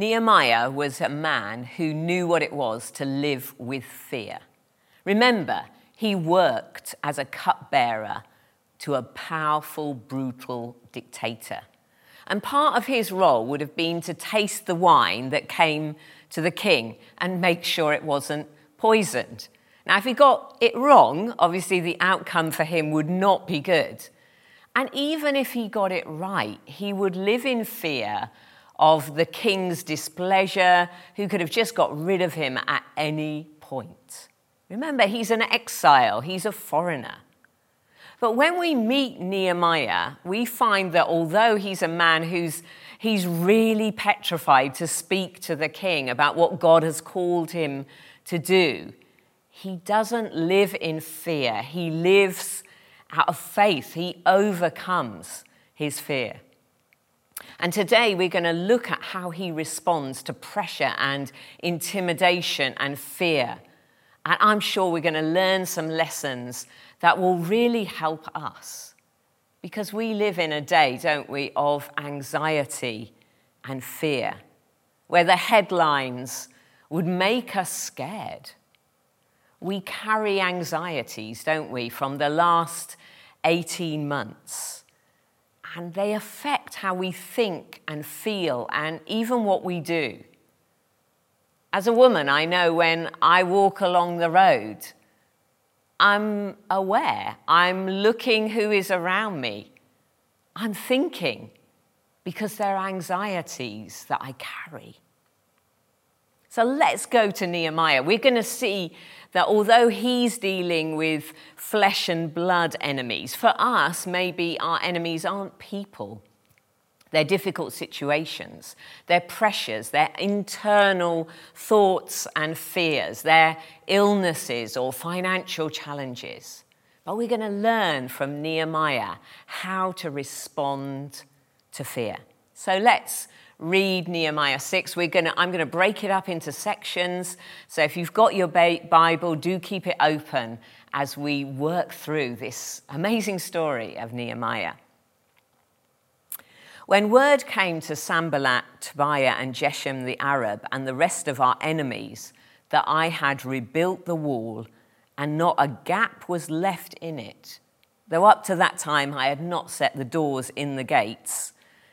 Nehemiah was a man who knew what it was to live with fear. Remember, he worked as a cupbearer to a powerful, brutal dictator. And part of his role would have been to taste the wine that came to the king and make sure it wasn't poisoned. Now, if he got it wrong, obviously the outcome for him would not be good. And even if he got it right, he would live in fear of the king's displeasure, who could have just got rid of him at any point. Remember, he's an exile, he's a foreigner. But when we meet Nehemiah, we find that although he's a man who's he's really petrified to speak to the king about what God has called him to do, he doesn't live in fear. He lives out of faith. He overcomes his fear. And today we're going to look at how he responds to pressure and intimidation and fear. And I'm sure we're going to learn some lessons that will really help us. Because we live in a day, don't we, of anxiety and fear, where the headlines would make us scared. We carry anxieties, don't we, from the last 18 months. And they affect how we think and feel and even what we do. As a woman, I know when I walk along the road, I'm aware, I'm looking who is around me, I'm thinking, because there are anxieties that I carry. So let's go to Nehemiah. We're going to see that although he's dealing with flesh and blood enemies, for us, maybe our enemies aren't people. They're difficult situations, they're pressures, they're internal thoughts and fears, they're illnesses or financial challenges. But we're going to learn from Nehemiah how to respond to fear. So let's read Nehemiah 6. We're gonna, I'm going to break it up into sections. So if you've got your Bible, do keep it open as we work through this amazing story of Nehemiah. When word came to Sanballat, Tobiah, and Geshem the Arab, and the rest of our enemies, that I had rebuilt the wall and not a gap was left in it, though up to that time I had not set the doors in the gates,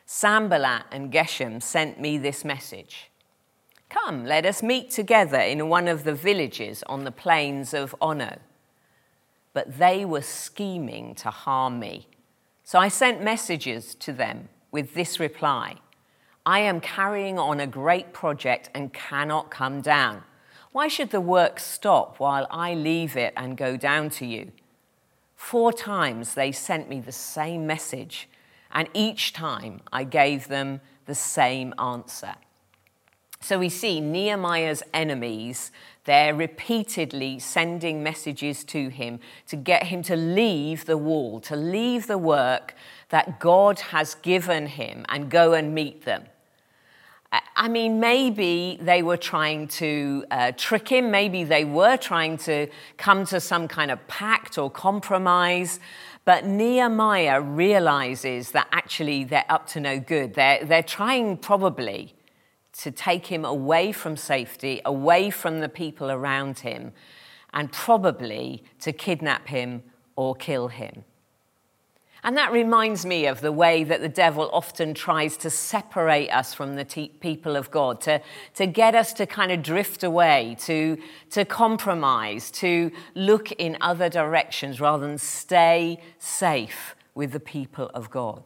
Sanballat and Geshem sent me this message Come, let us meet together in one of the villages on the plains of Ono. But they were scheming to harm me. So I sent messages to them with this reply I am carrying on a great project and cannot come down. Why should the work stop while I leave it and go down to you? Four times they sent me the same message, and each time I gave them the same answer. So we see Nehemiah's enemies, they're repeatedly sending messages to him to get him to leave the wall, to leave the work that God has given him and go and meet them. I mean, maybe they were trying to uh, trick him. Maybe they were trying to come to some kind of pact or compromise. But Nehemiah realizes that actually they're up to no good. They're, they're trying probably to take him away from safety, away from the people around him, and probably to kidnap him or kill him. And that reminds me of the way that the devil often tries to separate us from the te- people of God, to, to get us to kind of drift away, to, to compromise, to look in other directions rather than stay safe with the people of God.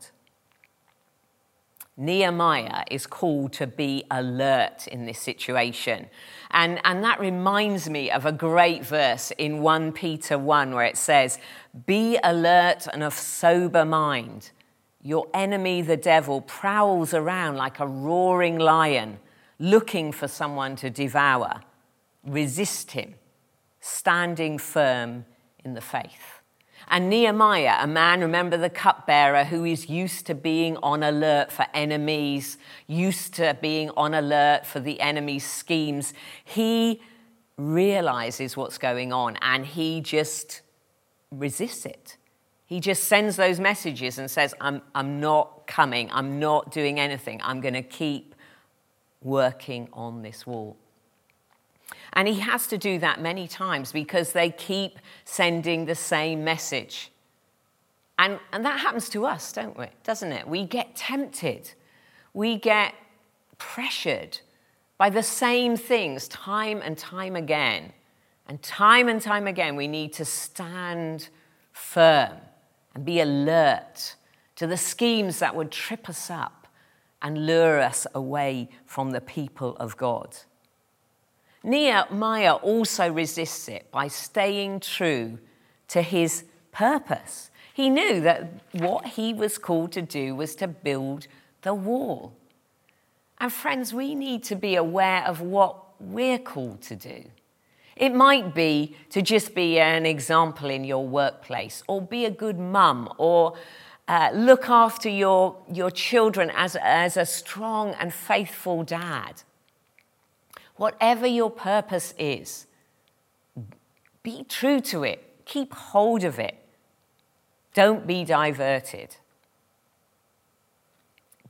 Nehemiah is called to be alert in this situation. And, and that reminds me of a great verse in 1 Peter 1 where it says, Be alert and of sober mind. Your enemy, the devil, prowls around like a roaring lion, looking for someone to devour. Resist him, standing firm in the faith. And Nehemiah, a man, remember the cupbearer, who is used to being on alert for enemies, used to being on alert for the enemy's schemes, he realizes what's going on and he just resists it. He just sends those messages and says, I'm, I'm not coming, I'm not doing anything, I'm going to keep working on this wall. And he has to do that many times because they keep sending the same message. And, and that happens to us, don't we? Doesn't it? We get tempted, we get pressured by the same things time and time again. And time and time again, we need to stand firm and be alert to the schemes that would trip us up and lure us away from the people of God. Nehemiah also resists it by staying true to his purpose. He knew that what he was called to do was to build the wall. And friends, we need to be aware of what we're called to do. It might be to just be an example in your workplace, or be a good mum, or uh, look after your, your children as, as a strong and faithful dad. Whatever your purpose is, be true to it, keep hold of it. Don't be diverted.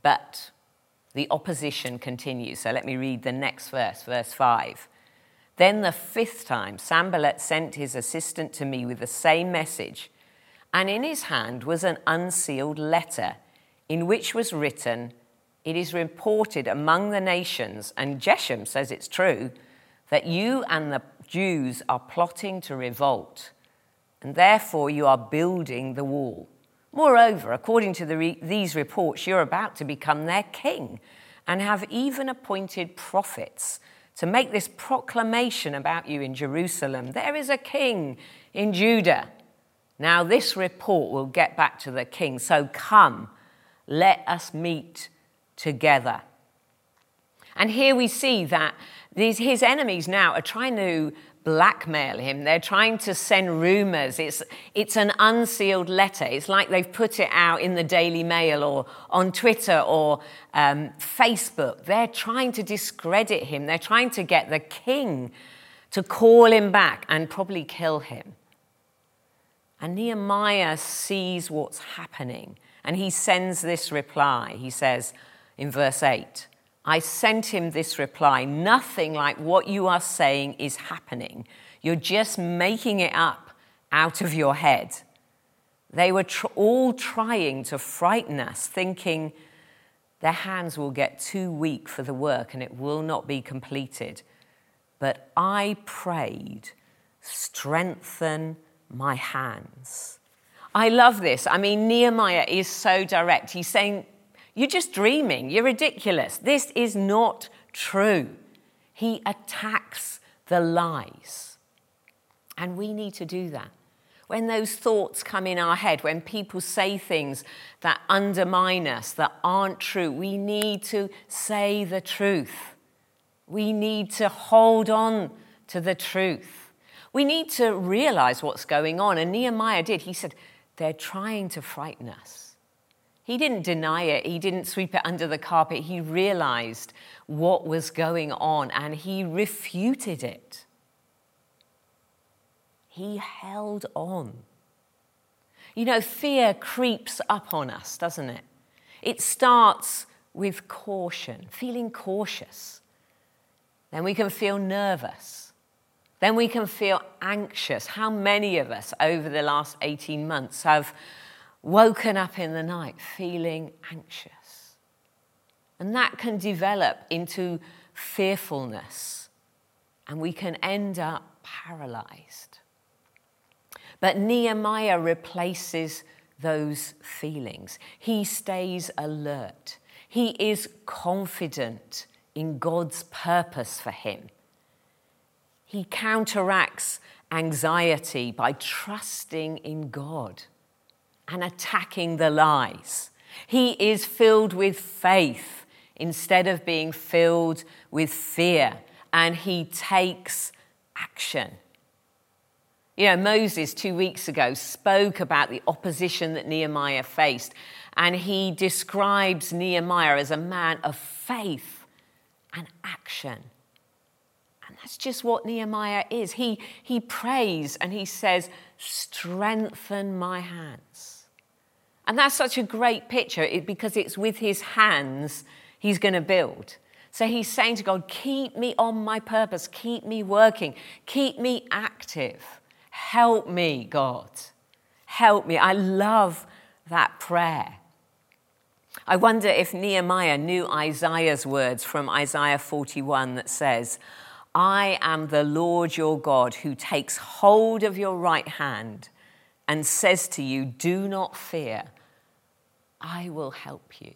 But the opposition continues. So let me read the next verse, verse 5. Then the fifth time, Sanballat sent his assistant to me with the same message, and in his hand was an unsealed letter in which was written, it is reported among the nations, and Geshem says it's true, that you and the Jews are plotting to revolt, and therefore you are building the wall. Moreover, according to the re- these reports, you're about to become their king and have even appointed prophets to make this proclamation about you in Jerusalem there is a king in Judah. Now, this report will get back to the king, so come, let us meet together. And here we see that these, his enemies now are trying to blackmail him. They're trying to send rumors. It's, it's an unsealed letter. It's like they've put it out in the Daily Mail or on Twitter or um, Facebook. They're trying to discredit him. They're trying to get the king to call him back and probably kill him. And Nehemiah sees what's happening and he sends this reply. He says, in verse 8. I sent him this reply Nothing like what you are saying is happening. You're just making it up out of your head. They were tr- all trying to frighten us, thinking their hands will get too weak for the work and it will not be completed. But I prayed, strengthen my hands. I love this. I mean, Nehemiah is so direct. He's saying, you're just dreaming. You're ridiculous. This is not true. He attacks the lies. And we need to do that. When those thoughts come in our head, when people say things that undermine us, that aren't true, we need to say the truth. We need to hold on to the truth. We need to realize what's going on. And Nehemiah did. He said, They're trying to frighten us. He didn't deny it, he didn't sweep it under the carpet. He realized what was going on and he refuted it. He held on. You know, fear creeps up on us, doesn't it? It starts with caution, feeling cautious. Then we can feel nervous. Then we can feel anxious. How many of us over the last 18 months have woken up in the night feeling anxious. And that can develop into fearfulness, and we can end up paralyzed. But Nehemiah replaces those feelings. He stays alert. He is confident in God's purpose for him. He counteracts anxiety by trusting in God and attacking the lies. He is filled with faith instead of being filled with fear, and he takes action. You know, Moses two weeks ago spoke about the opposition that Nehemiah faced, and he describes Nehemiah as a man of faith and action. And that's just what Nehemiah is. He, he prays and he says, Strengthen my hands. And that's such a great picture because it's with his hands he's going to build. So he's saying to God, Keep me on my purpose, keep me working, keep me active. Help me, God. Help me. I love that prayer. I wonder if Nehemiah knew Isaiah's words from Isaiah 41 that says, I am the Lord your God who takes hold of your right hand and says to you, Do not fear, I will help you.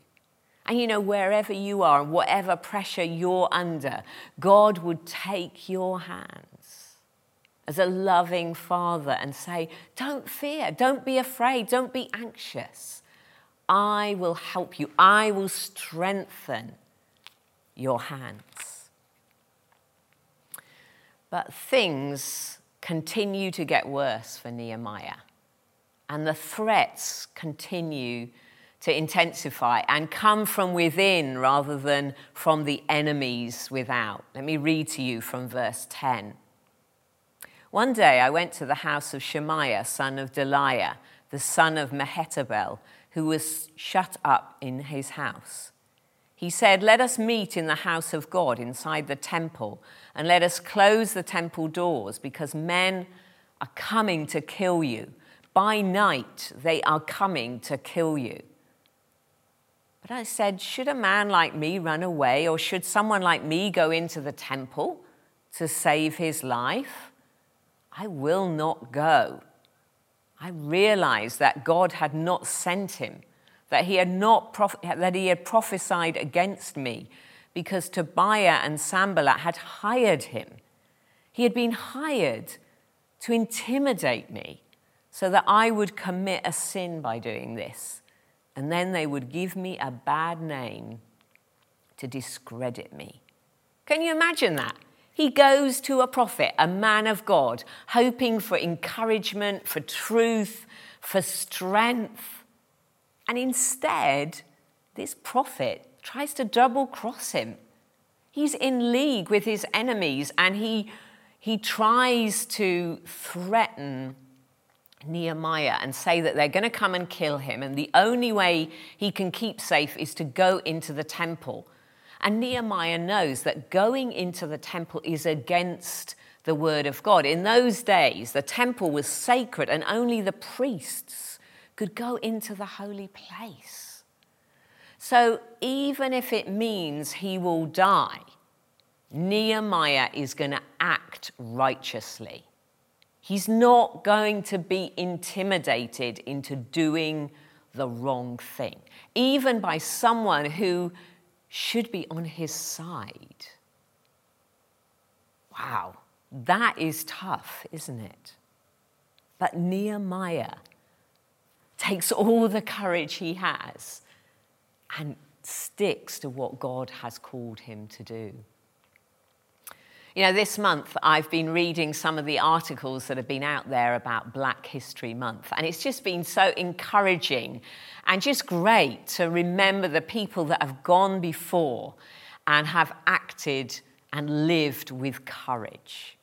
And you know, wherever you are, whatever pressure you're under, God would take your hands as a loving father and say, Don't fear, don't be afraid, don't be anxious. I will help you, I will strengthen your hands. But things continue to get worse for Nehemiah, and the threats continue to intensify and come from within rather than from the enemies without. Let me read to you from verse 10. One day I went to the house of Shemaiah, son of Delaiah, the son of Mehetabel, who was shut up in his house. He said, Let us meet in the house of God inside the temple, and let us close the temple doors, because men are coming to kill you. By night, they are coming to kill you. But I said, Should a man like me run away, or should someone like me go into the temple to save his life? I will not go. I realized that God had not sent him, that he had, not that he had prophesied against me, because Tobiah and Sanballat had hired him. He had been hired to intimidate me so that I would commit a sin by doing this and then they would give me a bad name to discredit me. Can you imagine that? He goes to a prophet, a man of God, hoping for encouragement, for truth, for strength. And instead, this prophet tries to double cross him. He's in league with his enemies and he, he tries to threaten Nehemiah and say that they're going to come and kill him, and the only way he can keep safe is to go into the temple. And Nehemiah knows that going into the temple is against the word of God. In those days, the temple was sacred, and only the priests could go into the holy place. So even if it means he will die, Nehemiah is going to act righteously. He's not going to be intimidated into doing the wrong thing, even by someone who should be on his side. Wow, that is tough, isn't it? But Nehemiah takes all the courage he has and sticks to what God has called him to do. You know, this month I've been reading some of the articles that have been out there about Black History Month, and it's just been so encouraging and just great to remember the people that have gone before and have acted and lived with courage.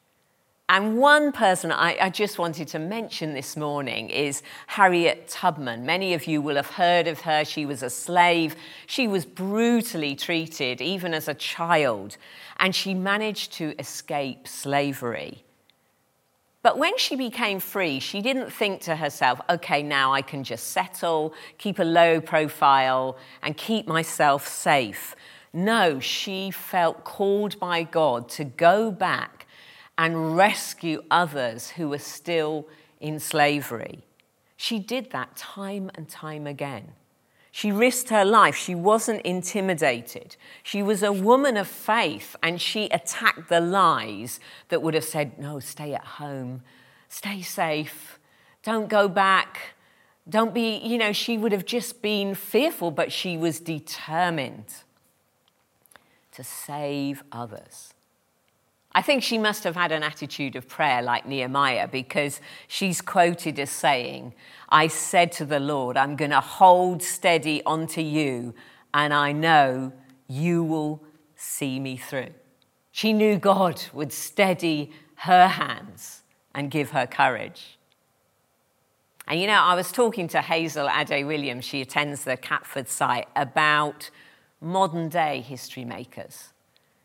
And one person I, I, just wanted to mention this morning is Harriet Tubman. Many of you will have heard of her. She was a slave. She was brutally treated, even as a child, and she managed to escape slavery. But when she became free, she didn't think to herself, okay, now I can just settle, keep a low profile, and keep myself safe. No, she felt called by God to go back and rescue others who were still in slavery. She did that time and time again. She risked her life. She wasn't intimidated. She was a woman of faith and she attacked the lies that would have said, no, stay at home, stay safe, don't go back, don't be, you know, she would have just been fearful, but she was determined to save others. I think she must have had an attitude of prayer like Nehemiah because she's quoted as saying, I said to the Lord, I'm going to hold steady onto you, and I know you will see me through. She knew God would steady her hands and give her courage. And you know, I was talking to Hazel Ade Williams, she attends the Catford site, about modern day history makers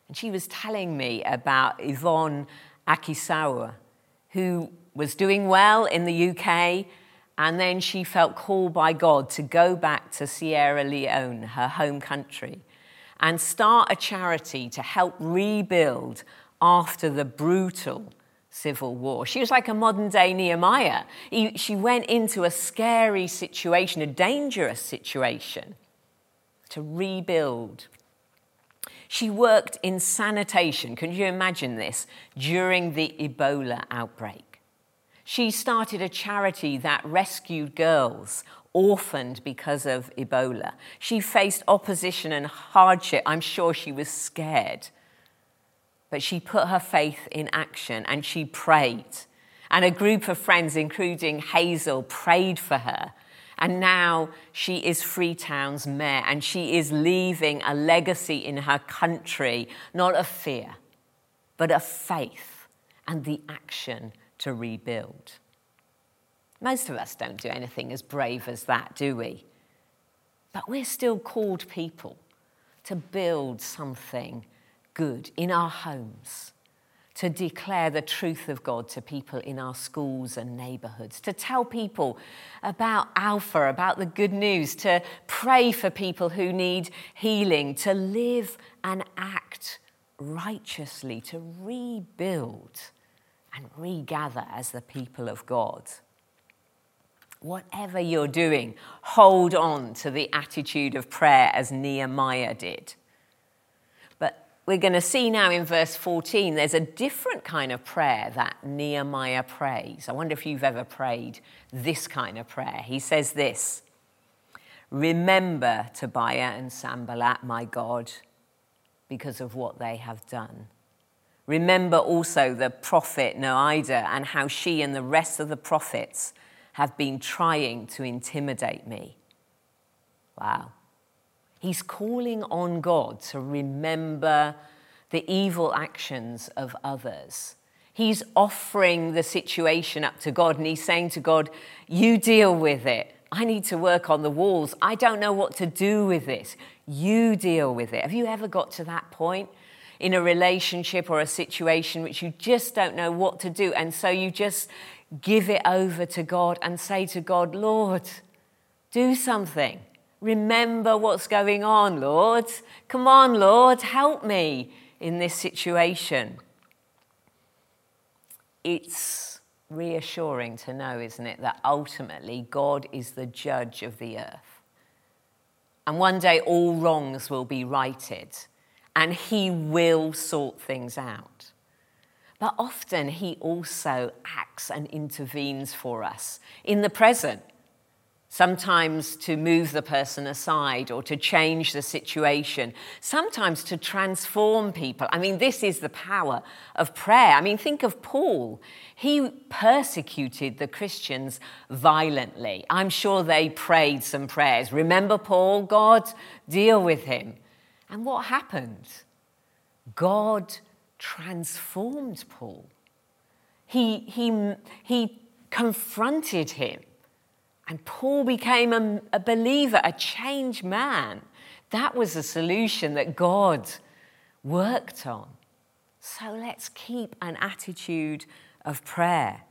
And she was telling me about Yvonne Aki-Sawyerr, who was doing well in the UK, and then she felt called by God to go back to Sierra Leone, her home country, and start a charity to help rebuild after the brutal civil war. She was like a modern day Nehemiah. She went into a scary situation, a dangerous situation, to rebuild. She worked in sanitation, can you imagine this, during the Ebola outbreak. She started a charity that rescued girls orphaned because of Ebola. She faced opposition and hardship. I'm sure she was scared. But she put her faith in action and she prayed. And a group of friends, including Hazel, prayed for her. And now she is Freetown's mayor and she is leaving a legacy in her country, not of fear, but of faith and the action to rebuild. Most of us don't do anything as brave as that, do we? But we're still called people to build something good in our homes, to declare the truth of God to people in our schools and neighborhoods, to tell people about Alpha, about the good news, to pray for people who need healing, to live and act righteously, to rebuild and regather as the people of God. Whatever you're doing, hold on to the attitude of prayer as Nehemiah did we're going to see now in verse 14, there's a different kind of prayer that Nehemiah prays. I wonder if you've ever prayed this kind of prayer. He says this Remember Tobiah and Sanballat, my God, because of what they have done. Remember also the prophet Noadiah and how she and the rest of the prophets have been trying to intimidate me. Wow. He's calling on God to remember the evil actions of others. He's offering the situation up to God and he's saying to God, You deal with it. I need to work on the walls. I don't know what to do with this. You deal with it. Have you ever got to that point in a relationship or a situation which you just don't know what to do? And so you just give it over to God and say to God, Lord, do something. Remember what's going on, Lord. Come on, Lord, help me in this situation. It's reassuring to know, isn't it, that ultimately God is the judge of the earth. And one day all wrongs will be righted and he will sort things out. But often he also acts and intervenes for us in the present sometimes to move the person aside or to change the situation, sometimes to transform people. I mean, this is the power of prayer. I mean, think of Paul. He persecuted the Christians violently. I'm sure they prayed some prayers. Remember Paul? God, deal with him. And what happened? God transformed Paul. He, he, he confronted him and Paul became a, a believer, a changed man. That was the solution that God worked on. So let's keep an attitude of prayer.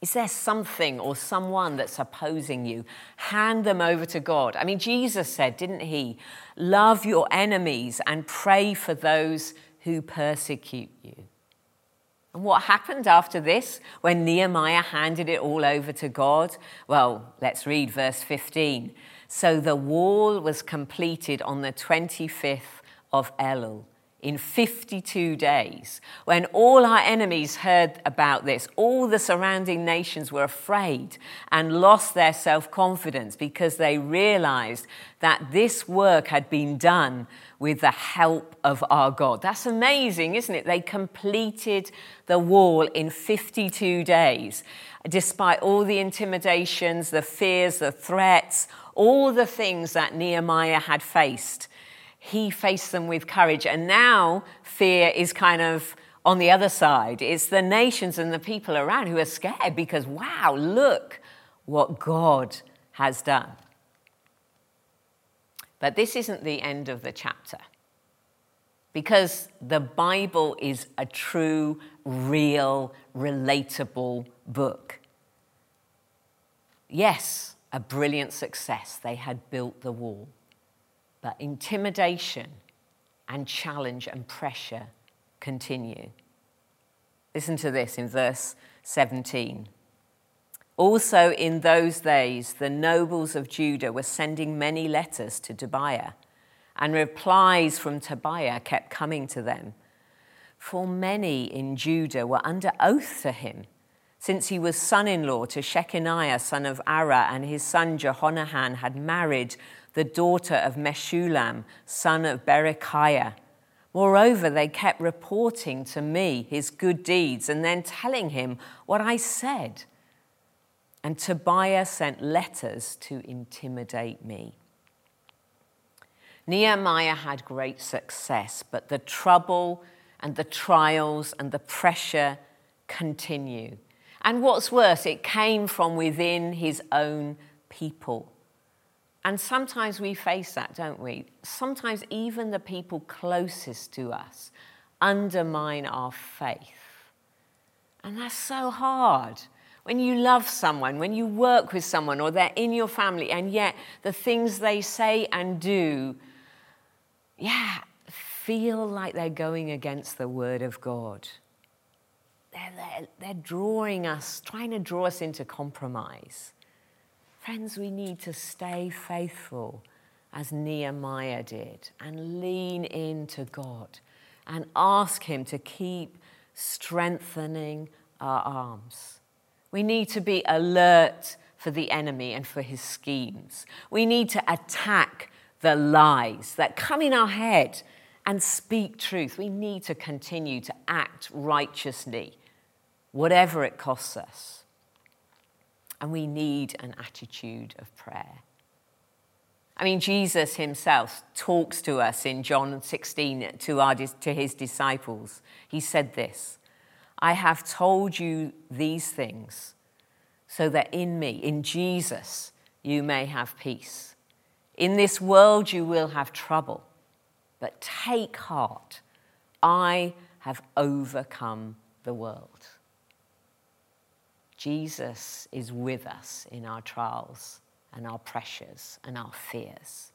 Is there something or someone that's opposing you? Hand them over to God. I mean, Jesus said, didn't he? Love your enemies and pray for those who persecute you. And what happened after this when Nehemiah handed it all over to God? Well, let's read verse 15. So the wall was completed on the 25th of Elul in 52 days. When all our enemies heard about this, all the surrounding nations were afraid and lost their self confidence because they realized that this work had been done with the help of our God. That's amazing, isn't it? They completed the wall in 52 days, despite all the intimidations, the fears, the threats, all the things that Nehemiah had faced he faced them with courage. And now fear is kind of on the other side. It's the nations and the people around who are scared because, wow, look what God has done. But this isn't the end of the chapter. because the Bible is a true, real, relatable book. Yes, a brilliant success. They had built the wall. But intimidation and challenge and pressure continue. Listen to this in verse 17. Also, in those days, the nobles of Judah were sending many letters to Tobiah, and replies from Tobiah kept coming to them. For many in Judah were under oath to him, since he was son in law to Shechaniah, son of Arah, and his son Jehohanan had married the daughter of Meshullam, son of Berechiah. Moreover, they kept reporting to me his good deeds and then telling him what I said. And Tobiah sent letters to intimidate me. Nehemiah had great success, but the trouble and the trials and the pressure continue. And what's worse, it came from within his own people. And sometimes we face that, don't we? Sometimes even the people closest to us undermine our faith. And that's so hard. When you love someone, when you work with someone, or they're in your family, and yet the things they say and do, yeah, feel like they're going against the word of God. They're, they're, they're drawing us, trying to draw us into compromise. Friends, we need to stay faithful as Nehemiah did and lean into God and ask Him to keep strengthening our arms. We need to be alert for the enemy and for his schemes. We need to attack the lies that come in our head and speak truth. We need to continue to act righteously, whatever it costs us. And we need an attitude of prayer. I mean, Jesus himself talks to us in John 16 to, our, to his disciples. He said this I have told you these things so that in me, in Jesus, you may have peace. In this world, you will have trouble, but take heart. I have overcome the world. Jesus is with us in our trials and our pressures and our fears.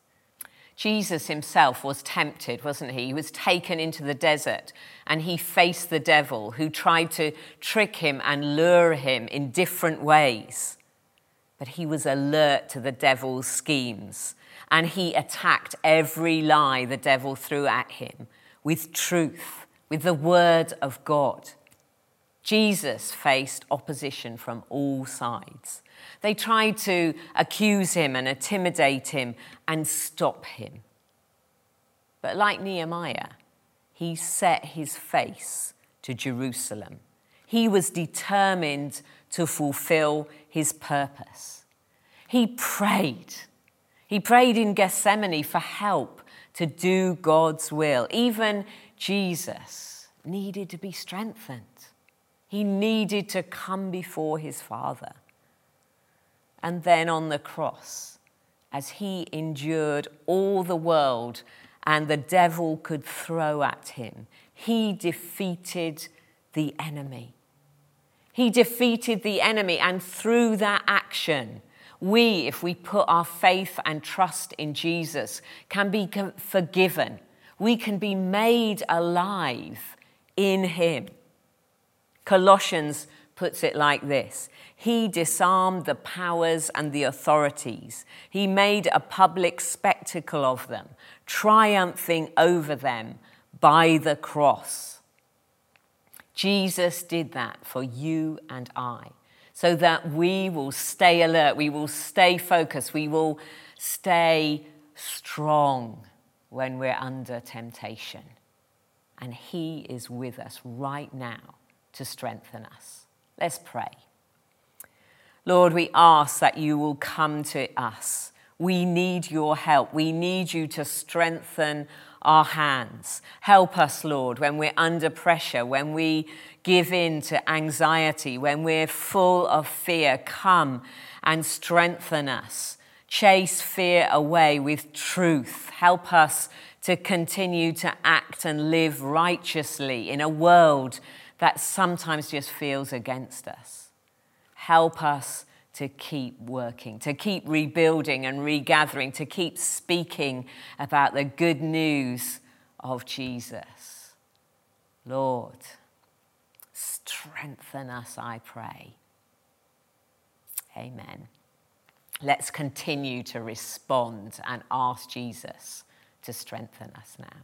Jesus himself was tempted, wasn't he? He was taken into the desert and he faced the devil who tried to trick him and lure him in different ways. But he was alert to the devil's schemes and he attacked every lie the devil threw at him with truth, with the word of God. Jesus faced opposition from all sides. They tried to accuse him and intimidate him and stop him. But like Nehemiah, he set his face to Jerusalem. He was determined to fulfill his purpose. He prayed. He prayed in Gethsemane for help to do God's will. Even Jesus needed to be strengthened. He needed to come before his Father. And then on the cross, as he endured all the world and the devil could throw at him, he defeated the enemy. He defeated the enemy, and through that action, we, if we put our faith and trust in Jesus, can be forgiven. We can be made alive in Him. Colossians puts it like this He disarmed the powers and the authorities, He made a public spectacle of them, triumphing over them by the cross. Jesus did that for you and I, so that we will stay alert, we will stay focused, we will stay strong when we're under temptation. And He is with us right now to strengthen us. Let's pray. Lord, we ask that you will come to us. We need your help. We need you to strengthen our hands. Help us, Lord, when we're under pressure, when we give in to anxiety, when we're full of fear. Come and strengthen us Chase fear away with truth. Help us to continue to act and live righteously in a world that sometimes just feels against us. Help us to keep working, to keep rebuilding and regathering, to keep speaking about the good news of Jesus. Lord, strengthen us, I pray. Amen. Let's continue to respond and ask Jesus to strengthen us now.